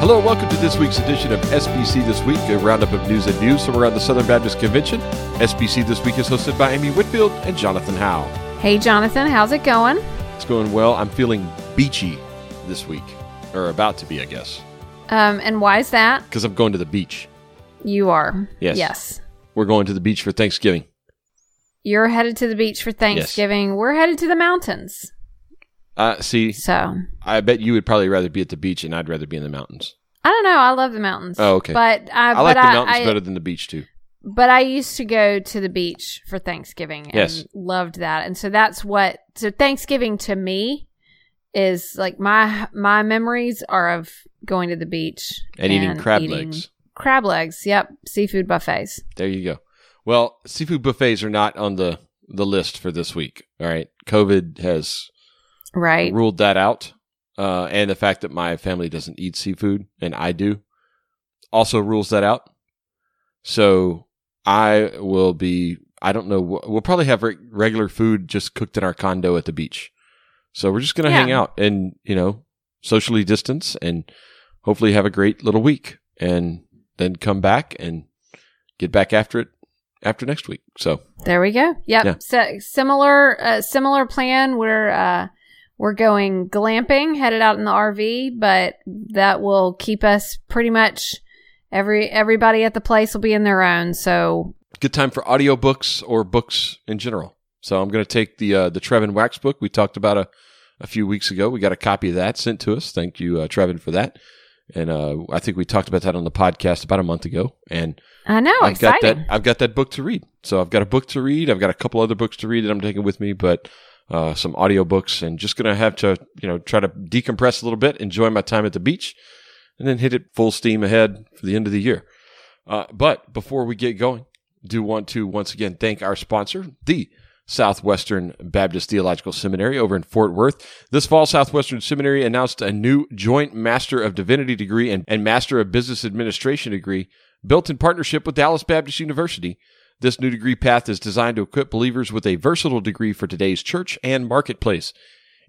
Hello, and welcome to this week's edition of SBC This Week, a roundup of news and views from around the Southern Baptist Convention. SBC This Week is hosted by Amy Whitfield and Jonathan Howe. Hey, Jonathan, how's it going? It's going well. I'm feeling beachy this week, or about to be, I guess, Um, and why is that? because I'm going to the beach. You are. Yes. Yes. We're going to the beach for Thanksgiving. You're headed to the beach for Thanksgiving. We're headed to the mountains. Uh, see, So I bet you would probably rather be at the beach, and I'd rather be in the mountains. I don't know. I love the mountains. Oh, okay. But I, I like but the I, mountains I- better than the beach too. But I used to go to the beach for Thanksgiving and Yes. loved that. And so that's what so Thanksgiving to me is like my my memories are of going to the beach And, eating crab legs. Crab legs, yep. Seafood buffets. There you go. Well, seafood buffets are not on the the list for this week. All right, COVID has Right. ruled that out, uh, and the fact that my family doesn't eat seafood and I do also rules that out. So I will be. I don't know. We'll probably have re- regular food just cooked in our condo at the beach. So we're just gonna Yeah. hang out and you know socially distance and hopefully have a great little week and then come back and get back after it after next week. So There we go. Yep. Yeah. So, similar uh, similar plan. We're uh, we're going glamping, headed out in the RV, but that will keep us pretty much every everybody at the place will be in their own. So good time for audiobooks or books in general. So I'm going to take the uh, the Trevin Wax book we talked about a, a few weeks ago. We got a copy of that sent to us. Thank you, uh, Trevin, for that. And uh, I think we talked about that on the podcast about a month ago. And I know, I've got that. I've got that book to read. So I've got a book to read. I've got a couple other books to read that I'm taking with me, but uh, some audiobooks and just to have to you know try to decompress a little bit, enjoy my time at the beach, and then hit it full steam ahead for the end of the year. Uh, but before we get going, do want to once again thank our sponsor, the Southwestern Baptist Theological Seminary over in Fort Worth. This fall, Southwestern Seminary announced a new joint Master of Divinity degree and, and Master of Business Administration degree built in partnership with Dallas Baptist University. This new degree path is designed to equip believers with a versatile degree for today's church and marketplace.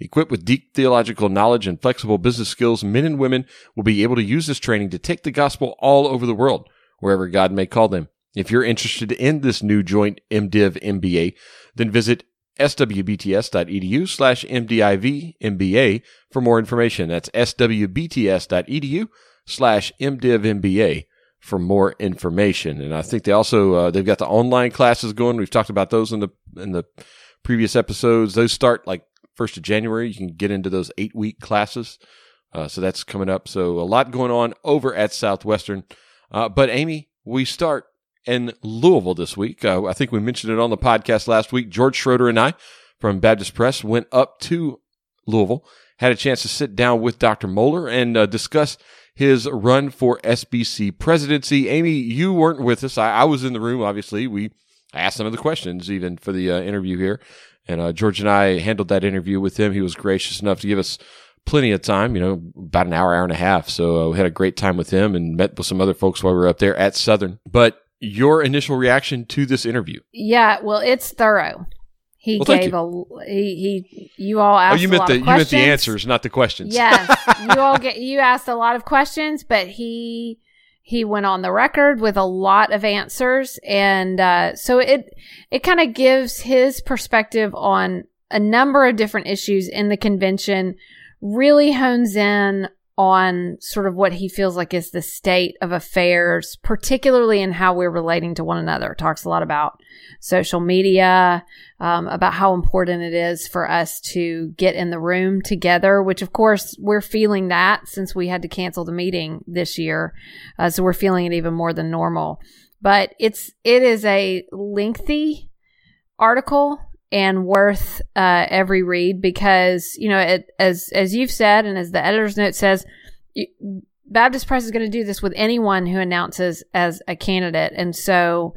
Equipped with deep theological knowledge and flexible business skills, men and women will be able to use this training to take the gospel all over the world, wherever God may call them. If you're interested in this new joint MDiv MBA, then visit swbts.edu slash MDIV MBA for more information. That's swbts.edu slash MDiv MBA for more information. And I think they also, uh, they've got the online classes going. We've talked about those in the, in the previous episodes. Those start like first of January. You can get into those eight week classes. Uh, so that's coming up. So a lot going on over at Southwestern. Uh, but Amy, we start in Louisville this week. Uh, I think we mentioned it on the podcast last week. George Schroeder and I from Baptist Press went up to Louisville, had a chance to sit down with Dr. Mohler and uh, discuss his run for SBC presidency. Amy, you weren't with us. I, I was in the room, obviously. We asked some of the questions even for the uh, interview here. And uh, George and I handled that interview with him. He was gracious enough to give us plenty of time, you know, about an hour, hour and a half. So uh, we had a great time with him and met with some other folks while we were up there at Southern. But your initial reaction to this interview? yeah, well, it's thorough. He Well, gave a he he. You all asked. oh, you meant the you meant the answers, not the questions. Yes, you all get you asked a lot of questions, but he he went on the record with a lot of answers, and uh, so it it kind of gives his perspective on a number of different issues in the convention. Really hones in on sort of what he feels like is the state of affairs, particularly in how we're relating to one another. Talks a lot about social media, um, about how important it is for us to get in the room together, which of course we're feeling that since we had to cancel the meeting this year. Uh, so we're feeling it even more than normal. But it's, it is a lengthy article and worth uh, every read because, you know, it, as, as you've said, and as the editor's note says, you, Baptist Press is going to do this with anyone who announces as a candidate. And so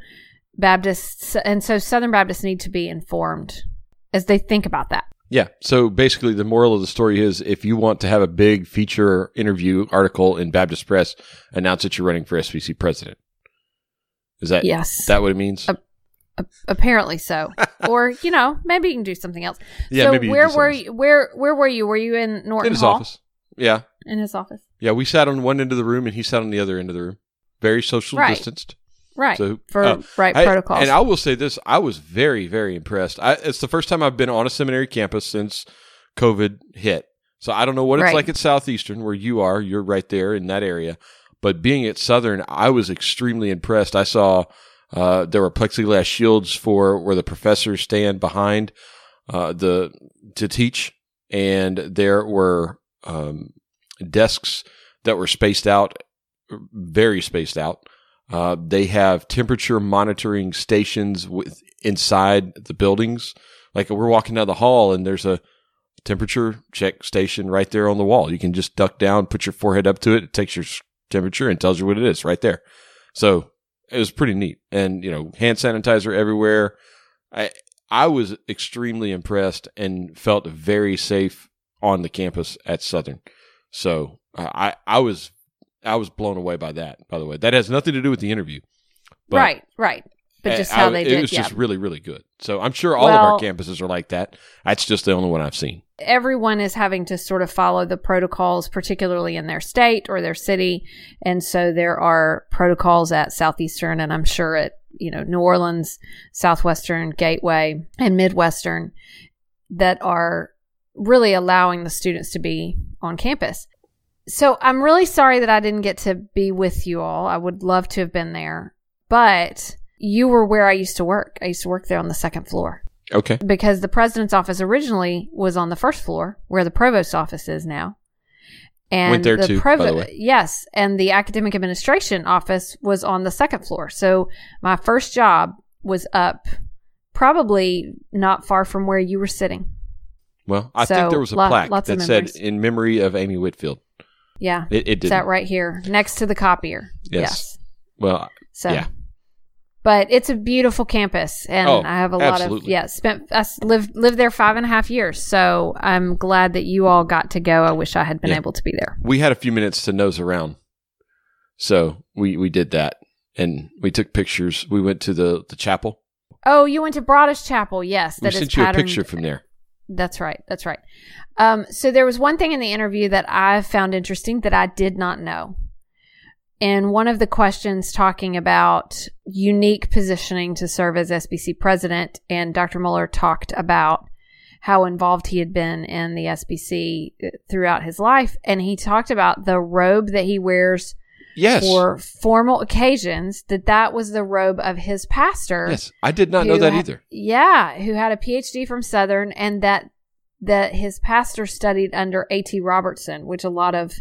Baptists and so Southern Baptists need to be informed as they think about that. Yeah. So basically, the moral of the story is if you want to have a big feature interview article in Baptist Press, announce that you're running for SBC president. Is that Yes. that what it means? Uh, A- apparently so. or, you know, maybe you can do something else. yeah, so maybe where were you where where were you? Were you in Norton in his Hall? office. Yeah, In his office. Yeah, we sat on one end of the room and he sat on the other end of the room. Very social Right. distanced. Right. So, for uh, right I- protocols. And I will say this: I was very, very impressed. I, it's the first time I've been on a seminary campus since COVID hit. So I don't know what it's Right. like at Southeastern, where you are. You're right there in that area. But being at Southern, I was extremely impressed. I saw uh, there were plexiglass shields for where the professors stand behind uh, the to teach, and there were um, desks that were spaced out, very spaced out. Uh, they have temperature monitoring stations with inside the buildings. Like we're walking down the hall and there's a temperature check station right there on the wall. You can just duck down, put your forehead up to it. It takes your temperature and tells you what it is right there. So it was pretty neat. And, you know, hand sanitizer everywhere. I, I was extremely impressed and felt very safe on the campus at Southern. So I, I was, I was blown away by that, by the way. That has nothing to do with the interview. But right. Right. But just I- how I- they it did. was yeah. just really, really good. So I'm sure all of our campuses are like that. That's just the only one I've seen. everyone is having to sort of follow the protocols, particularly in their state or their city. And so there are protocols at Southeastern and I'm sure at, you know, New Orleans, Southwestern, Gateway, and Midwestern that are really allowing the students to be on campus. So I'm really sorry that I didn't get to be with you all. I would love to have been there, but you were where I used to work. I used to work there on the second floor Okay. because the president's office originally was on the first floor where the provost's office is now. And Went there the too, by the way. Yes, and the academic administration office was on the second floor. So my first job was up probably not far from where you were sitting. Well, I So, think there was a plaque that said in memory of Amy Whitfield. Yeah. It, it did. that right here next to the copier. Yes. Well, So, Yeah. But it's a beautiful campus, and Oh, I have a lot of yeah. Spent I lived lived there five and a half years, so I'm glad that you all got to go. I wish I had been Yeah. able to be there. we had a few minutes to nose around. So we, we did that and we took pictures. We went to the, the chapel. Oh, you went to Broadus Chapel, yes. We That is sent you a picture from there. That's right. That's right. Um, so there was one thing in the interview that I found interesting that I did not know. And one of the questions talking about unique positioning to serve as SBC president, and Dr. Mohler talked about how involved he had been in the SBC uh, throughout his life. And he talked about the robe that he wears Yes. for formal occasions, that that was the robe of his pastor yes. I did not know that ha- either. Yeah, who had a PhD from Southern, and that that his pastor studied under A.T. Robertson, which a lot of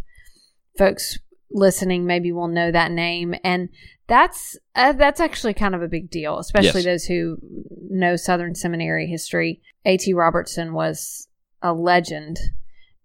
folks listening maybe will know that name, and that's uh, that's actually kind of a big deal, especially Yes. those who know Southern Seminary history. A.T. Robertson was a legend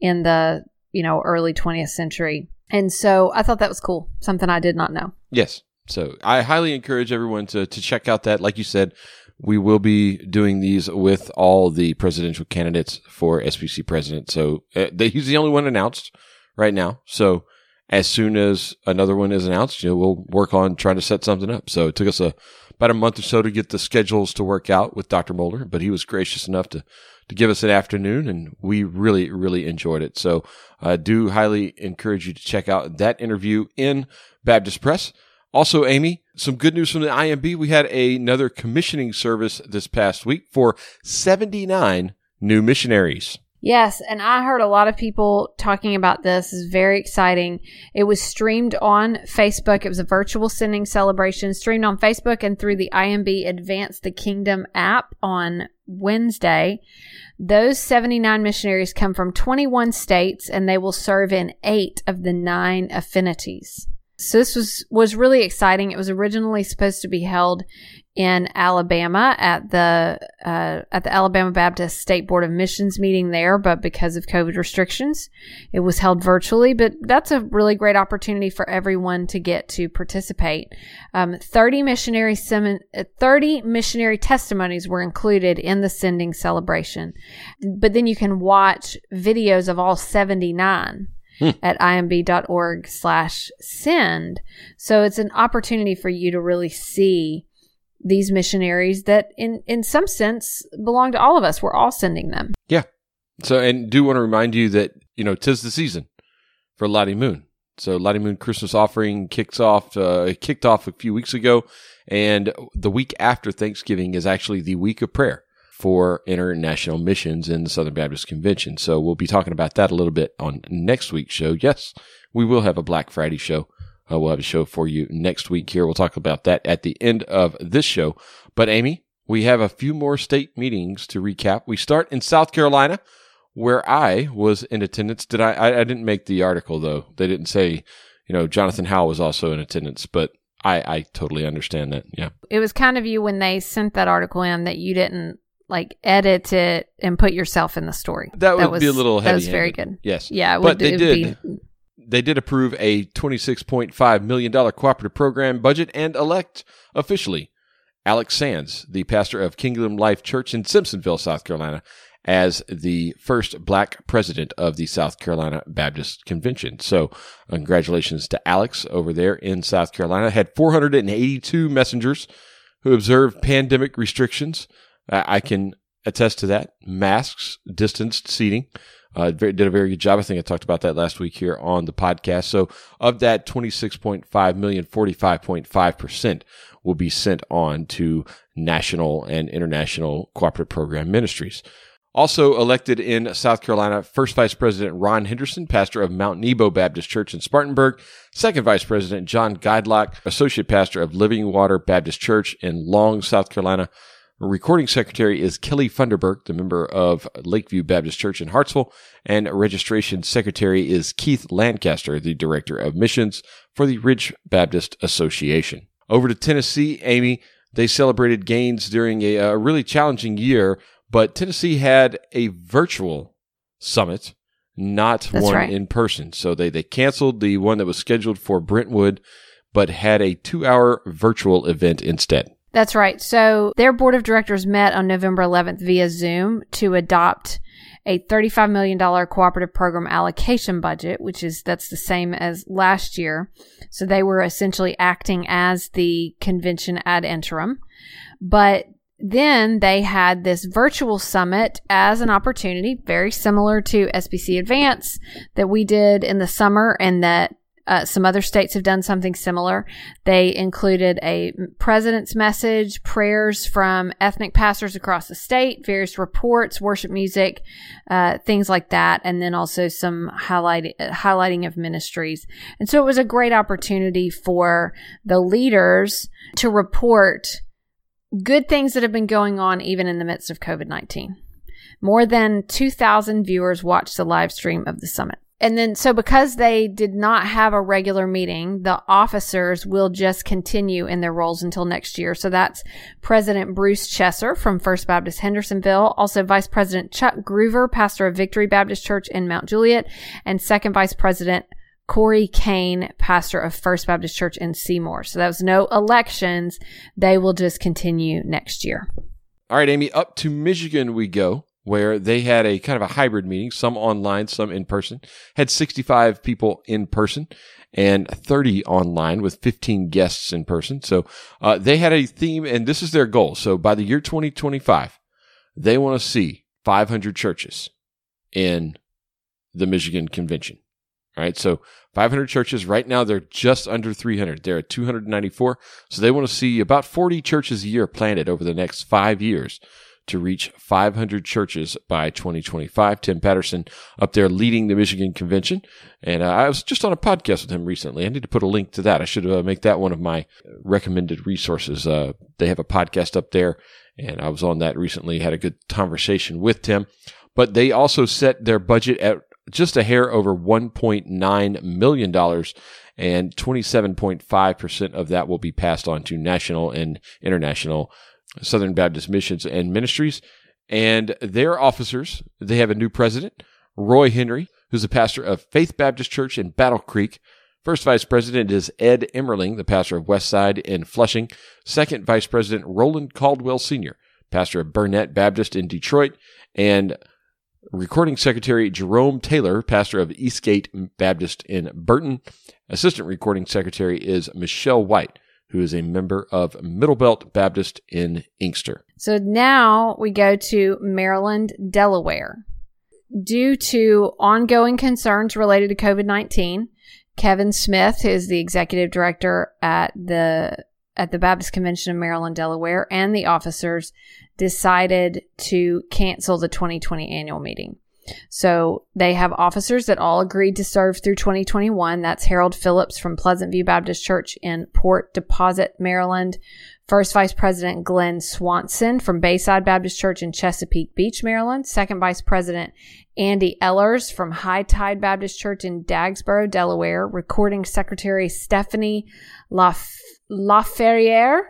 in the you know early 20th century, and so I thought that was cool, something I did not know. Yes. So I highly encourage everyone to, to check out that. Like you said, we will be doing these with all the presidential candidates for SBC president. So uh, they, he's the only one announced right now. So as soon as another one is announced, you know, we'll work on trying to set something up. So it took us a about a month or so to get the schedules to work out with Dr. Mohler, but he was gracious enough to to give us an afternoon, and we really really enjoyed it. So I do highly encourage you to check out that interview in Baptist Press. Also, Amy, some good news from the IMB. We had another commissioning service this past week for 79 new missionaries. Yes, and I heard a lot of people talking about this. It's very exciting. It was streamed on Facebook. It was a virtual sending celebration streamed on Facebook and through the IMB Advance the Kingdom app on Wednesday. Those 79 missionaries come from 21 states and they will serve in 8 of the 9 affinities. So this was was really exciting. It was originally supposed to be held in Alabama at the uh, at the Alabama Baptist State Board of Missions meeting there, but because of COVID restrictions, it was held virtually. But that's a really great opportunity for everyone to get to participate. Um, thirty missionary sem- uh, thirty missionary testimonies were included in the sending celebration, but then you can watch videos of all seventy nine at imb.org slash send. So it's an opportunity for you to really see these missionaries that in, in some sense belong to all of us. We're all sending them. Yeah. So, and do want to remind you that, you know, tis the season for Lottie Moon. So Lottie Moon Christmas offering kicks off, uh, kicked off a few weeks ago. And the week after Thanksgiving is actually the week of prayer for international missions in the Southern Baptist Convention. So we'll be talking about that a little bit on next week's show. Yes, we will have a Black Friday show. Uh, we'll have a show for you next week here. We'll talk about that at the end of this show. But Amy, we have a few more state meetings to recap. We start in South Carolina where I was in attendance. Did I, I? I didn't make the article though. They didn't say, you know, Jonathan Howe was also in attendance, but I, I totally understand that. Yeah. It was kind of you when they sent that article in that you didn't like edit it and put yourself in the story. That would was, be a little heavy. That was very good. Yes. Yeah, it but would, they it did. Be, They did approve a $26.5 million cooperative program budget and elect officially Alex Sands, the pastor of Kingdom Life Church in Simpsonville, South Carolina, as the first black president of the South Carolina Baptist Convention. So, congratulations to Alex over there in South Carolina. Had 482 messengers who observed pandemic restrictions. I can attest to that. Masks, distanced seating. Uh, did a very good job. I think I talked about that last week here on the podcast. So, of that 26.5 million, 45.5% will be sent on to national and international cooperative program ministries. Also elected in South Carolina, first Vice President Ron Henderson, pastor of Mount Nebo Baptist Church in Spartanburg. Second Vice President John Guidelock, Associate Pastor of Living Water Baptist Church in Long, South Carolina. Recording Secretary is Kelly Funderburk, the member of Lakeview Baptist Church in Hartsville. And Registration Secretary is Keith Lancaster, the Director of Missions for the Ridge Baptist Association. Over to Tennessee, Amy, they celebrated gains during a, a really challenging year but Tennessee had a virtual summit, not That's one right. in person. So they, they canceled the one that was scheduled for Brentwood, but had a two hour virtual event instead. That's right. So their board of directors met on November 11th via Zoom to adopt a $35 million cooperative program allocation budget, which is that's the same as last year. So they were essentially acting as the convention ad interim. But then they had this virtual summit as an opportunity, very similar to SBC Advance that we did in the summer and that uh, some other states have done something similar. They included a president's message, prayers from ethnic pastors across the state, various reports, worship music, uh, things like that, and then also some highlight, highlighting of ministries. And so it was a great opportunity for the leaders to report good things that have been going on even in the midst of COVID 19. More than 2,000 viewers watched the live stream of the summit. And then, so because they did not have a regular meeting, the officers will just continue in their roles until next year. So that's President Bruce Chesser from First Baptist Hendersonville, also Vice President Chuck Groover, pastor of Victory Baptist Church in Mount Juliet, and Second Vice President Corey Kane, pastor of First Baptist Church in Seymour. So that was no elections. They will just continue next year. All right, Amy, up to Michigan we go, where they had a kind of a hybrid meeting, some online, some in person. Had 65 people in person and 30 online with 15 guests in person. So uh, they had a theme, and this is their goal. So by the year 2025, they want to see 500 churches in the Michigan Convention. All right. So 500 churches. Right now, they're just under 300. They're at 294. So they want to see about 40 churches a year planted over the next five years to reach 500 churches by 2025. Tim Patterson up there leading the Michigan Convention. And uh, I was just on a podcast with him recently. I need to put a link to that. I should uh, make that one of my recommended resources. Uh, they have a podcast up there, and I was on that recently, had a good conversation with Tim. But they also set their budget at just a hair over $1.9 million, and 27.5% of that will be passed on to national and international Southern Baptist missions and ministries. And their officers, they have a new president, Roy Henry, who's a pastor of Faith Baptist Church in Battle Creek. First vice president is Ed Emmerling, the pastor of Westside in Flushing. Second vice president, Roland Caldwell Sr., pastor of Burnett Baptist in Detroit. And Recording Secretary Jerome Taylor, pastor of Eastgate Baptist in Burton. Assistant Recording Secretary is Michelle White, who is a member of Middlebelt Baptist in Inkster. So now we go to Maryland, Delaware. Due to ongoing concerns related to COVID 19, Kevin Smith is the executive director at the at the Baptist Convention of Maryland, Delaware, and the officers decided to cancel the 2020 annual meeting. So they have officers that all agreed to serve through 2021. That's Harold Phillips from Pleasant View Baptist Church in Port Deposit, Maryland. First Vice President Glenn Swanson from Bayside Baptist Church in Chesapeake Beach, Maryland. Second Vice President Andy Ellers from High Tide Baptist Church in Dagsboro, Delaware. Recording Secretary Stephanie Laf- Laferriere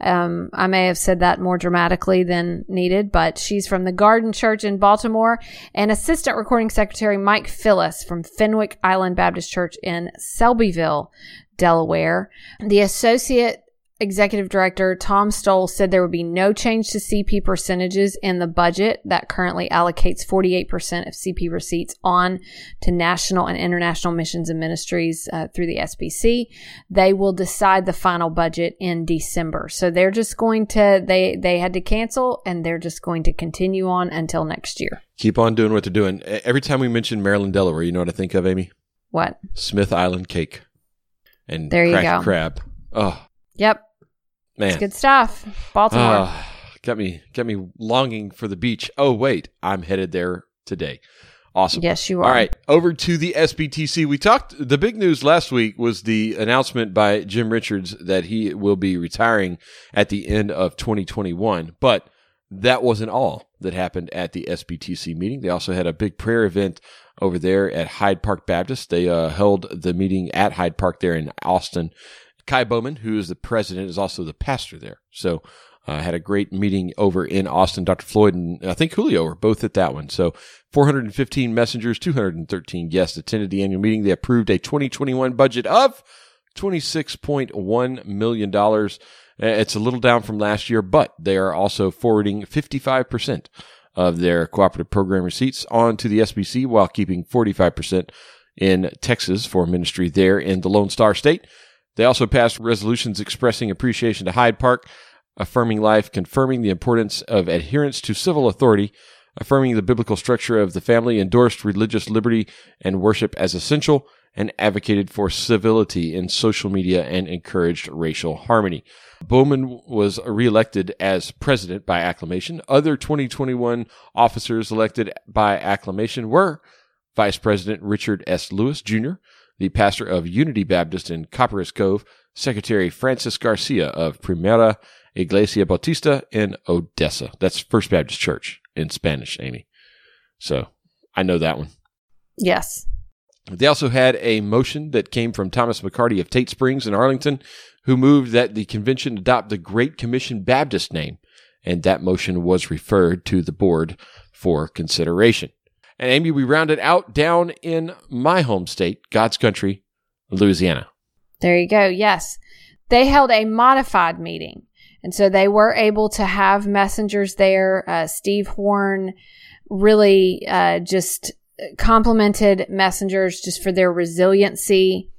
um, I may have said that more dramatically than needed, but she's from the Garden Church in Baltimore, and Assistant Recording Secretary Mike Phyllis from Fenwick Island Baptist Church in Selbyville, Delaware. The Associate Executive Director Tom Stoll said there would be no change to CP percentages in the budget that currently allocates 48% of CP receipts on to national and international missions and ministries uh, through the SBC. They will decide the final budget in December. So they're just going to, they, they had to cancel and they're just going to continue on until next year. Keep on doing what they're doing. Every time we mention Maryland, Delaware, you know what I think of, Amy? What? Smith Island cake and there you go. crab. Oh, Yep. Man. It's good stuff. Baltimore. Uh, got me got me longing for the beach. Oh wait, I'm headed there today. Awesome. Yes, you are. All right, over to the SBTC. We talked the big news last week was the announcement by Jim Richards that he will be retiring at the end of 2021, but that wasn't all that happened at the SBTC meeting. They also had a big prayer event over there at Hyde Park Baptist. They uh, held the meeting at Hyde Park there in Austin Kie Bowman, who is the president, is also the pastor there. So I uh, had a great meeting over in Austin. Dr. Floyd and I think Julio were both at that one. So 415 messengers, 213 guests attended the annual meeting. They approved a 2021 budget of $26.1 million. Uh, it's a little down from last year, but they are also forwarding 55% of their cooperative program receipts onto the SBC while keeping 45% in Texas for ministry there in the Lone Star State. They also passed resolutions expressing appreciation to Hyde Park, affirming life, confirming the importance of adherence to civil authority, affirming the biblical structure of the family, endorsed religious liberty and worship as essential, and advocated for civility in social media and encouraged racial harmony. Bowman was reelected as president by acclamation. Other 2021 officers elected by acclamation were Vice President Richard S. Lewis Jr., the pastor of Unity Baptist in Copperas Cove, Secretary Francis Garcia of Primera Iglesia Bautista in Odessa. That's First Baptist Church in Spanish, Amy. So I know that one. Yes. They also had a motion that came from Thomas McCarty of Tate Springs in Arlington, who moved that the convention adopt the Great Commission Baptist name, and that motion was referred to the board for consideration. And Amy, we rounded out down in my home state, God's country, Louisiana. There you go. Yes. They held a modified meeting. And so they were able to have messengers there. Uh, Steve Horn really uh, just complimented messengers just for their resiliency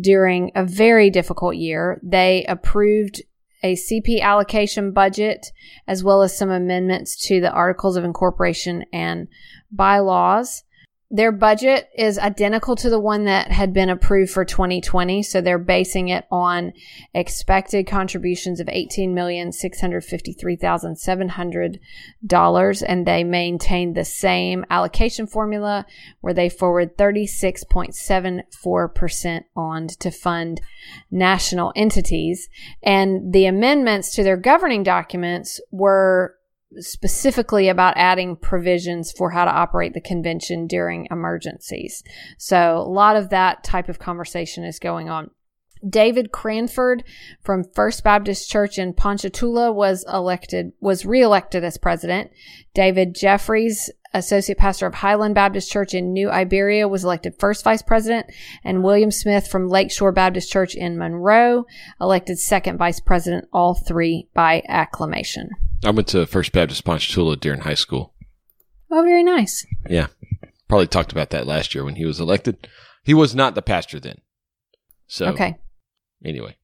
during a very difficult year. They approved a CP allocation budget, as well as some amendments to the Articles of Incorporation and bylaws. Their budget is identical to the one that had been approved for 2020. So they're basing it on expected contributions of $18,653,700. And they maintain the same allocation formula where they forward 36.74% on to fund national entities. And the amendments to their governing documents were specifically about adding provisions for how to operate the convention during emergencies. So a lot of that type of conversation is going on. David Cranford from First Baptist Church in Ponchatoula was elected, was reelected as president. David Jeffries, associate pastor of Highland Baptist Church in New Iberia, was elected first vice president. And William Smith from Lakeshore Baptist Church in Monroe, elected second vice president, all three by acclamation. I went to First Baptist Ponchatoula during high school. Oh, very nice. Yeah. Probably talked about that last year when he was elected. He was not the pastor then. So, okay. Anyway,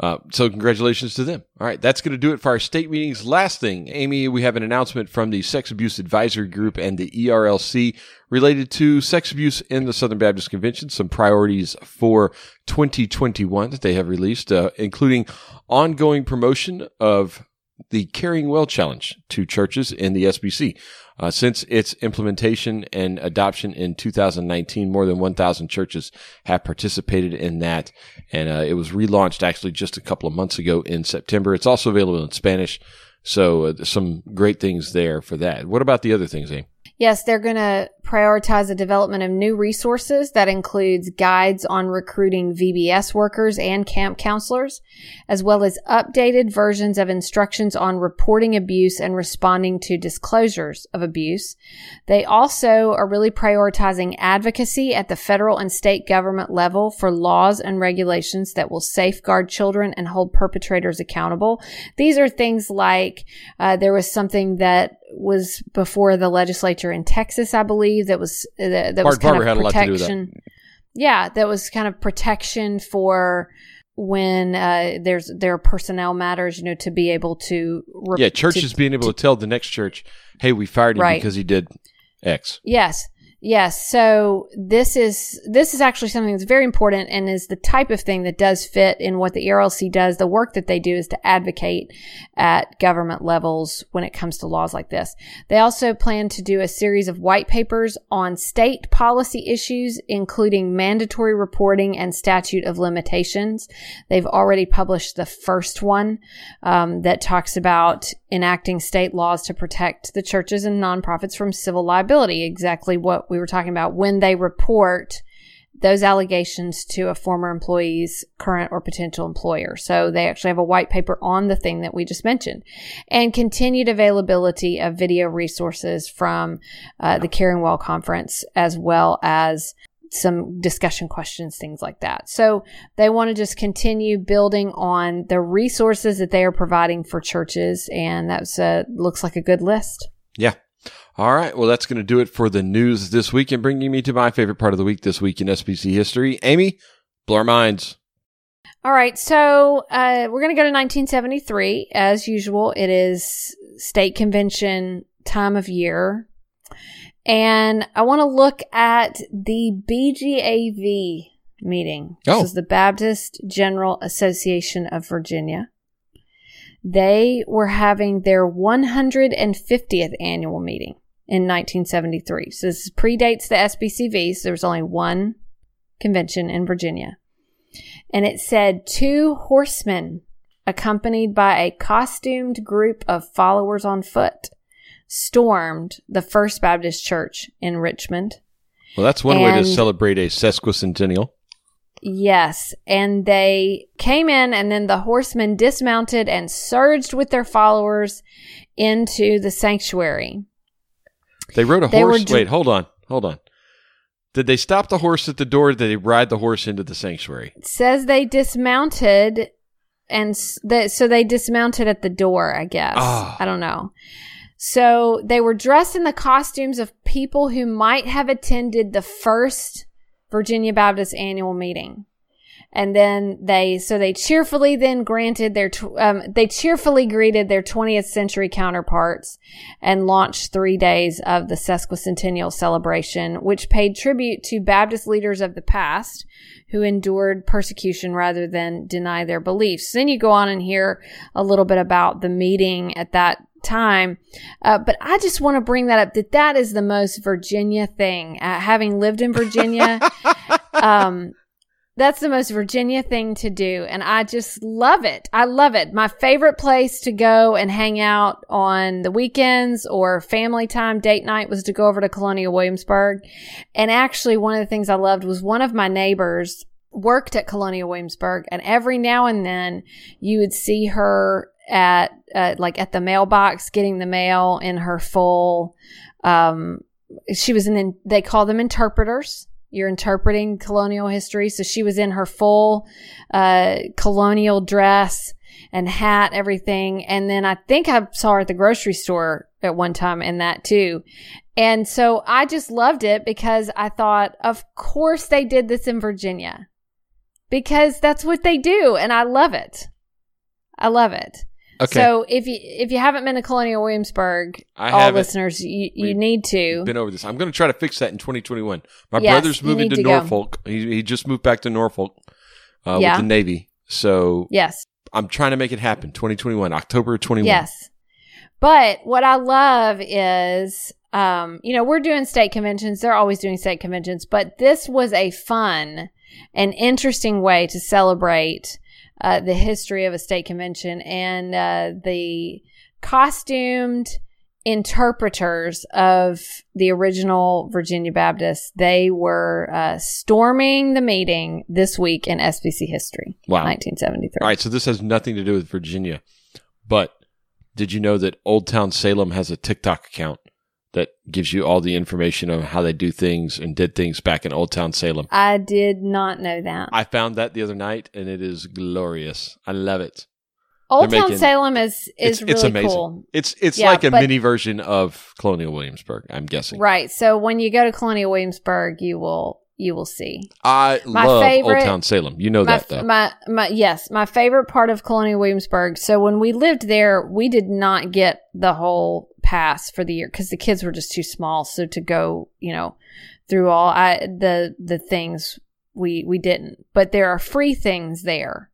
Uh, so congratulations to them. All right, that's going to do it for our state meetings. Last thing, Amy, we have an announcement from the Sex Abuse Advisory Group and the ERLC related to sex abuse in the Southern Baptist Convention. Some priorities for 2021 that they have released, uh, including ongoing promotion of the Caring Well Challenge to churches in the SBC. Uh, since its implementation and adoption in 2019, more than 1,000 churches have participated in that. And uh, it was relaunched actually just a couple of months ago in September. It's also available in Spanish. So uh, some great things there for that. What about the other things, Amy? Yes, they're going to prioritize the development of new resources that includes guides on recruiting VBS workers and camp counselors, as well as updated versions of instructions on reporting abuse and responding to disclosures of abuse. They also are really prioritizing advocacy at the federal and state government level for laws and regulations that will safeguard children and hold perpetrators accountable. These are things like uh, there was something that was before the legislature in Texas, I believe. That was uh, that, that was kind of protection. Yeah, that was kind of protection for when uh, there's there are personnel matters, you know, to be able to yeah, churches to, being able to, to, tell the next church, hey, we fired him right. because he did X. Yes, Yes. So this is, this is actually something that's very important and is the type of thing that does fit in what the ERLC does. The work that they do is to advocate at government levels when it comes to laws like this. They also plan to do a series of white papers on state policy issues, including mandatory reporting and statute of limitations. They've already published the first one um, that talks about enacting state laws to protect the churches and nonprofits from civil liability. Exactly what we were talking about when they report those allegations to a former employee's current or potential employer. So they actually have a white paper on the thing that we just mentioned and continued availability of video resources from uh, the Caring Well conference as well as some discussion questions, things like that. So they want to just continue building on the resources that they are providing for churches. And that's a, looks like a good list. Yeah. All right. Well, that's going to do it for the news this week and bringing me to my favorite part of the week this week in SBC history. Amy, blow our minds. All right. So uh, we're going to go to 1973. As usual, it is state convention time of year. And I want to look at the BGAV meeting. Oh. This is the Baptist General Association of Virginia. They were having their 150th annual meeting in 1973. So this predates the SBCV. So there was only one convention in Virginia. And it said two horsemen accompanied by a costumed group of followers on foot stormed the First Baptist Church in Richmond. Well, that's one and, way to celebrate a sesquicentennial. Yes. And they came in, and then the horsemen dismounted and surged with their followers into the sanctuary. They rode a they horse. Dr- Wait, hold on, hold on. Did they stop the horse at the door? did they ride the horse into the sanctuary? It says they dismounted, and th- so they dismounted at the door. I guess oh. I don't know. So they were dressed in the costumes of people who might have attended the first Virginia Baptist annual meeting and then they so they cheerfully then granted their um, they cheerfully greeted their 20th century counterparts and launched three days of the sesquicentennial celebration which paid tribute to baptist leaders of the past who endured persecution rather than deny their beliefs then you go on and hear a little bit about the meeting at that time. Uh, but I just want to bring that up that that is the most Virginia thing. Uh, having lived in Virginia, um, that's the most Virginia thing to do. And I just love it. I love it. My favorite place to go and hang out on the weekends or family time, date night was to go over to Colonial Williamsburg. And actually, one of the things I loved was one of my neighbors worked at Colonial Williamsburg. And every now and then you would see her at, uh, like at the mailbox getting the mail in her full, um, she was an, they call them interpreters you're interpreting colonial history. So she was in her full uh, colonial dress and hat, everything. And then I think I saw her at the grocery store at one time in that too. And so I just loved it because I thought, of course they did this in Virginia. because that's what they do, and I love it. I love it. Okay. So if you if you haven't been to Colonial Williamsburg, I all listeners, you, you need to. been over this. I'm going to try to fix that in 2021. My Yes, brother's moving to, to. Norfolk. He, he just moved back to Norfolk uh, Yeah. with the Navy. So yes, I'm trying to make it happen. 2021, October 21. yes. But what I love is, um, you know, we're doing state conventions. They're always doing state conventions, but this was a fun and interesting way to celebrate uh, the history of a state convention and uh, the costumed interpreters of the original Virginia Baptists. They were uh, storming the meeting this week in SBC history, Wow. 1973. All right. So this has nothing to do with Virginia. But did you know that Old Town Salem has a TikTok account that gives you all the information on how they do things and did things back in Old Town Salem? I did not know that. I found that the other night and it is glorious. I love it. Old they're Town making- Salem is is it's, it's amazing. cool. It's it's Yeah, like a but- mini version of Colonial Williamsburg, I'm guessing. Right. So when you go to Colonial Williamsburg, you will you will see. I My love favorite- Old Town Salem. You know my, that though. my my yes, my favorite part of Colonial Williamsburg. So when we lived there, we did not get the whole pass for the year because the kids were just too small. So to go, you know, through all I the the things we we didn't. But there are free things there.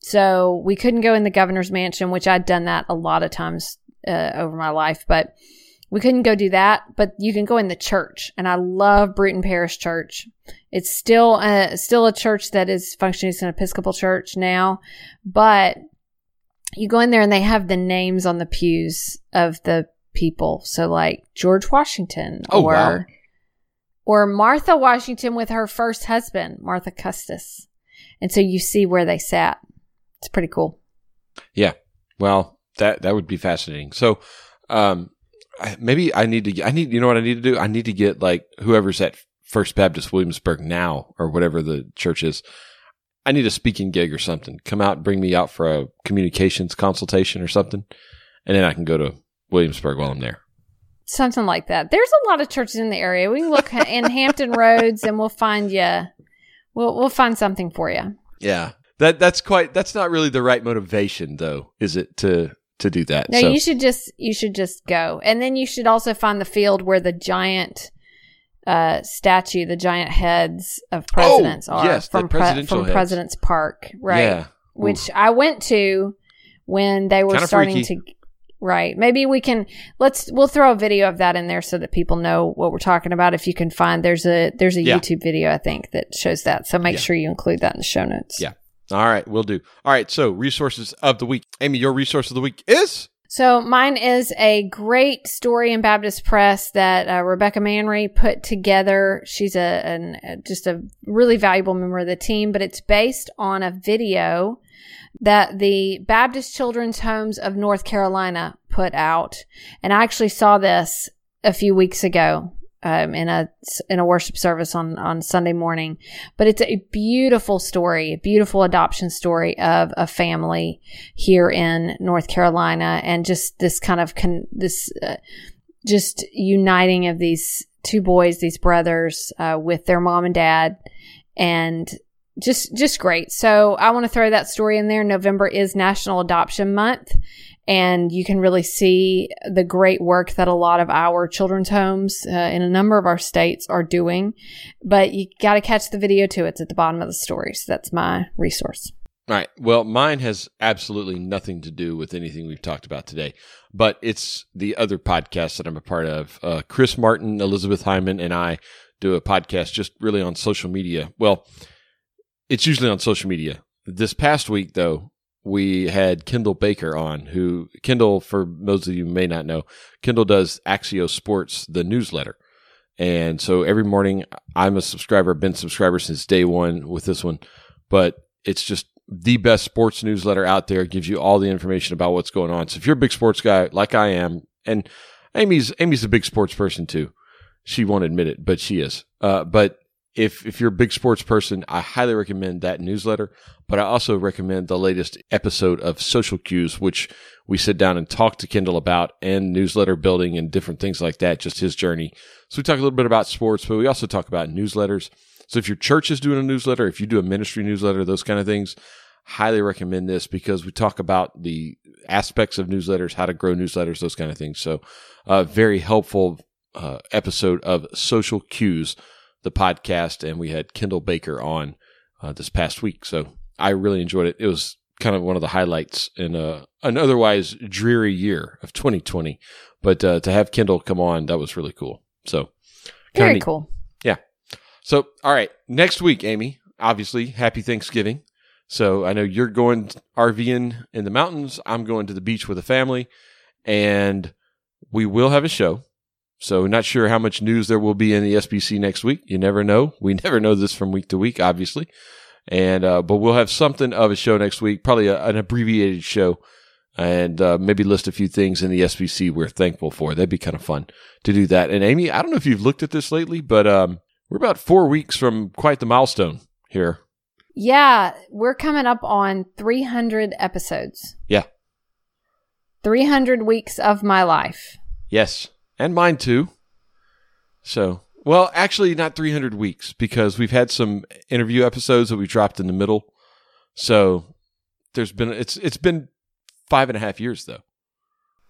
So we couldn't go in the governor's mansion, which I'd done that a lot of times uh, over my life, but we couldn't go do that. But you can go in the church, and I love Bruton Parish Church. It's still a, still a church that is functioning as an Episcopal church now, but you go in there and they have the names on the pews of the people. So like George Washington Oh, or wow. or Martha Washington with her first husband, Martha Custis. And so you see where they sat. It's pretty cool. Yeah. Well, that that would be fascinating. So, um, I- maybe I need to. I need. You know what I need to do? I need to get like whoever's at First Baptist Williamsburg now, or whatever the church is. I need a speaking gig or something. Come out and bring me out for a communications consultation or something, and then I can go to Williamsburg while I'm there. Something like that. There's a lot of churches in the area. We can look in Hampton Roads and we'll find you. We'll we'll find something for you. Yeah, that that's quite. That's not really the right motivation, though, is it to to do that? No, So- you should just you should just go, and then you should also find the field where the giant uh, statue, the giant heads of presidents Oh, are yes, from pre- from heads. President's Park, right? Yeah. Which I went to when they were Kinda starting freaky. to. Right. Maybe we can let's we'll throw a video of that in there so that people know what we're talking about. If you can find there's a there's a Yeah. YouTube video I think that shows that. So make Yeah. sure you include that in the show notes. Yeah. All right, we'll do. All right, so resources of the week. Amy, your resource of the week is So mine is a great story in Baptist Press that uh, Rebecca Manry put together. She's a, an, a just a really valuable member of the team, but it's based on a video that the Baptist Children's Homes of North Carolina put out, and I actually saw this a few weeks ago. Um, in a in a worship service on on Sunday morning, but it's a beautiful story, a beautiful adoption story of a family here in North Carolina, and just this kind of con- this uh, just uniting of these two boys, these brothers, uh, with their mom and dad, and just just great. So I want to throw that story in there. November is National Adoption Month. And you can really see the great work that a lot of our children's homes uh, in a number of our states are doing. But you got to catch the video too. It's at the bottom of the story. So that's my resource. All right. Well, mine has absolutely nothing to do with anything we've talked about today, but it's the other podcast that I'm a part of. Uh, Chris Martin, Elizabeth Hyndman, and I do a podcast just really on social media. Well, it's usually on social media. This past week, though, we had Kendall Baker on, who, Kendall, for those of you may not know, Kendall does Axios Sports, the newsletter. And so every morning, I'm a subscriber, been subscriber since day one with this one, but it's just the best sports newsletter out there. It gives you all the information about what's going on. So if you're a big sports guy like I am, and Amy's Amy's a big sports person too. She won't admit it, but she is. Uh, but if if you're a big sports person, I highly recommend that newsletter. But I also recommend the latest episode of Social Cues, which we sit down and talk to Kendall about, and newsletter building and different things like that. Just his journey. So we talk a little bit about sports, but we also talk about newsletters. So if your church is doing a newsletter, if you do a ministry newsletter, those kind of things, highly recommend this because we talk about the aspects of newsletters, how to grow newsletters, those kind of things. So, uh, very helpful uh, episode of Social Cues, the podcast, and we had Kendall Baker on uh, this past week. So I really enjoyed it. It was kind of one of the highlights in a, an otherwise dreary year of 2020. But uh, to have Kendall come on, that was really cool. So very neat. cool. Yeah. So all right, next week, Amy. Obviously, happy Thanksgiving. So I know you're going RVing in the mountains. I'm going to the beach with a family, and we will have a show. So not sure how much news there will be in the SBC next week. You never know. We never know this from week to week, obviously. And uh, but we'll have something of a show next week, probably a, an abbreviated show, and uh, maybe list a few things in the SBC we're thankful for. That'd be kind of fun to do that. And Amy, I don't know if you've looked at this lately, but um, we're about four weeks from quite the milestone here yeah, we're coming up on 300 episodes. Yeah. 300 weeks of my life. Yes, and mine too. So, well, actually, not 300 weeks because we've had some interview episodes that we dropped in the middle. So, there's been it's it's been five and a half years though.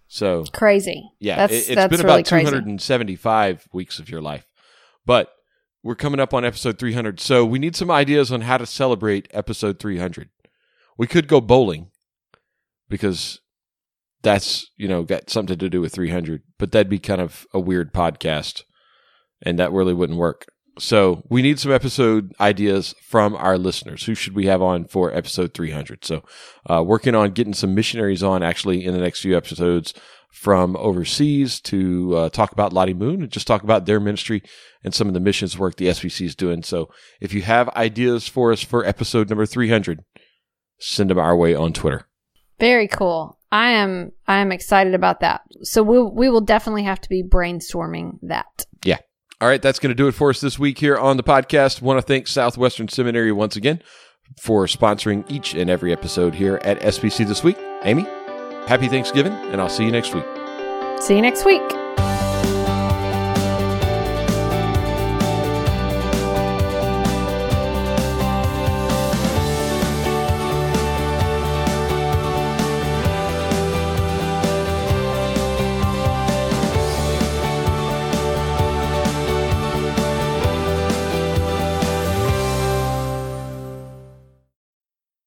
So crazy. Yeah, that's, it, has that's been about 275 weeks of your life, but we're coming up on episode 300. So we need some ideas on how to celebrate episode 300. We could go bowling because that's, you know, got something to do with 300, but that'd be kind of a weird podcast and that really wouldn't work. So we need some episode ideas from our listeners. Who should we have on for episode 300? So, uh, working on getting some missionaries on actually in the next few episodes from overseas to uh, talk about Lottie Moon and just talk about their ministry and some of the missions work the SBC is doing. So if you have ideas for us for episode number 300, send them our way on Twitter. Very cool. I am I am excited about that. So we we will definitely have to be brainstorming that. Yeah. All right, that's going to do it for us this week here on the podcast. Want to thank Southwestern Seminary once again for sponsoring each and every episode here at SBC this week. Amy, happy Thanksgiving, and I'll see you next week. See you next week.